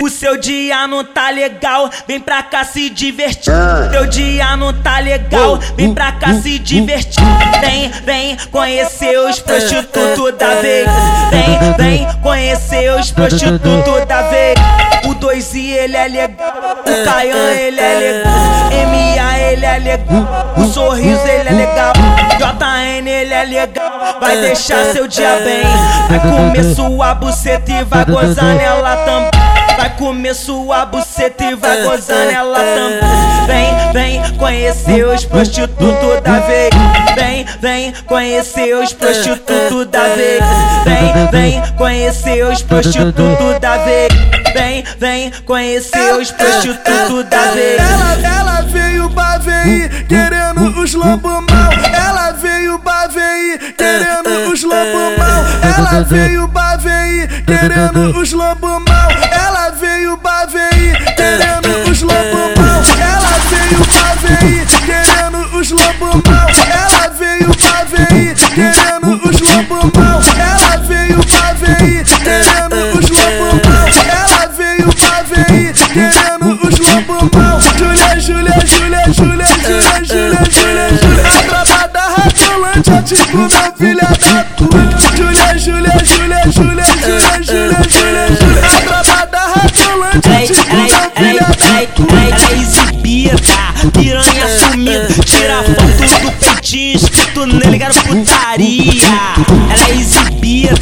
o seu dia não tá legal, vem pra cá se divertir. Seu dia não tá legal, vem pra cá se divertir. Vem, vem conhecer os prostitutos da vez. Vem, vem conhecer os prostitutos da vez. O 2 e ele é legal, o Caian ele é legal, MA ele é legal, o sorriso ele é legal, JN ele é legal. Vai deixar seu dia bem, vai comer sua buceta e vai gozar nela também. Comer sua buceta e vai gozar nela também. Vem, vem conhecer os prostitutos da vez. Vem, vem conhecer os prostitutos da vez. Vem, vem conhecer os prostitutos da vez. Vem, vem conhecer os prostitutos da vez. Ela, ela veio pra ver querendo os lobos mal. Ela veio pra ver querendo os lobos mal. Ela veio pra ver querendo os lobos mal. Querendo os lobos mal. Ela veio pra ver querendo os lobos mal. Ela veio pra ver querendo os lobos mal. Júlia, Júlia, Júlia, Júlia, Júlia, Júlia, Júlia, Júlia. A tropa da Ratolante é tipo meu filha da puta. Júlia, Júlia, Júlia, Júlia, Júlia, Júlia, Júlia, Júlia. A tropa da Ratolante é tipo meu filha da puta. Ela é exibida, piranha sumida, tira foto do peitinho escrito nele, putaria. Ela é exibida,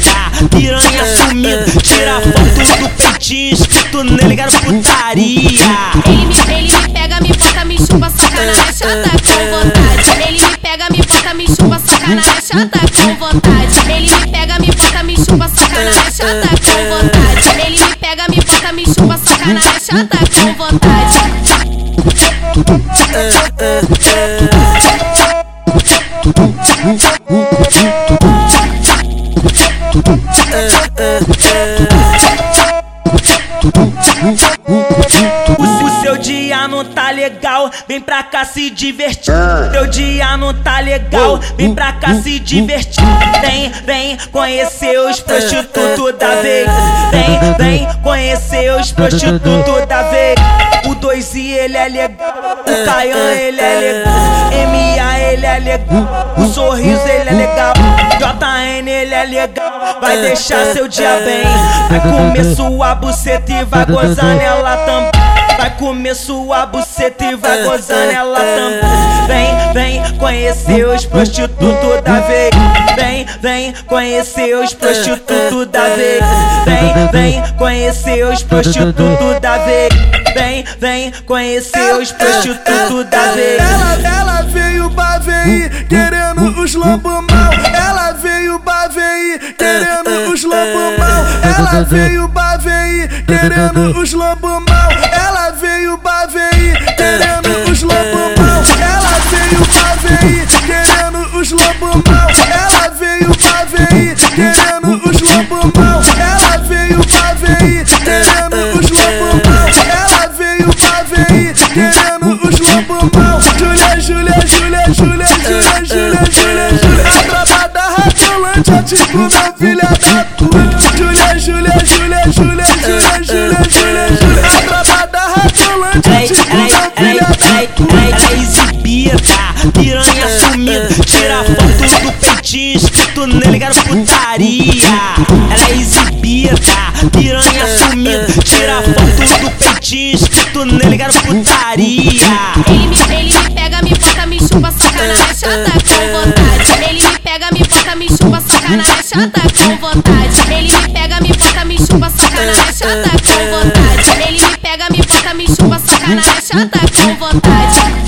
piranha sumida, tira foto do peitinho escrito nele, putaria. Ele me, ele me pega, me bota, me chupa, minha chata com vontade. Ele me pega, me bota, me chupa, minha chata com vontade. Ele me pega, me bota, me chupa, minha chata com vontade. Ele me pega, me bota, me chupa, minha chata com vontade. O, seu dia não tá legal, vem pra cá se divertir. Seu dia não tá legal, vem pra cá se divertir. Vem, vem conhecer os prostitutos da vez. Vem, vem conhecer os prostitutos da vez. O 2 e ele é legal, o Caian ele é legal, legal, o sorriso ele é legal, JN ele é legal. Vai deixar seu dia bem, vai comer sua buceta e vai gozar nela também. Vai comer sua buceta e vai gozar nela também. Vem, vem conhecer os prostitutos da vez. Vem, vem conhecer os prostitutos da vez. Vem, vem conhecer os prostitutos da vez. Vem, vem conhecer os prostitutos da vez. Ela, ela veio pra ver querendo os lobos mal. Ela veio pra ver querendo os lobos mal. Ela veio pra ver querendo os lobos mal. Ela veio pra ver querendo os lobos mal. Ela veio pra ver querendo os lobos mal. Ela veio pra ver querendo os lobos mal. É tipo meu filha da puta. Júlia, Júlia, Júlia, Júlia, Júlia, Júlia, Júlia, Júlia. A tropa da Ratolante é tipo meu filha da puta. Ela é exibida, piranha sumida, tira foto do peitinho escrito nele, quero putaria. Ela é exibida, piranha sumida, tira foto do peitinho escrito nele, quero putaria. Ele me, ele me pega, me bota, me chupa, minha chata com vontade. Ele me pega, me bota, me chupa, minha chata com vontade. Ele me pega, me bota, me chupa, minha chata com vontade. Ele me pega, me bota, me chupa, minha chata com vontade.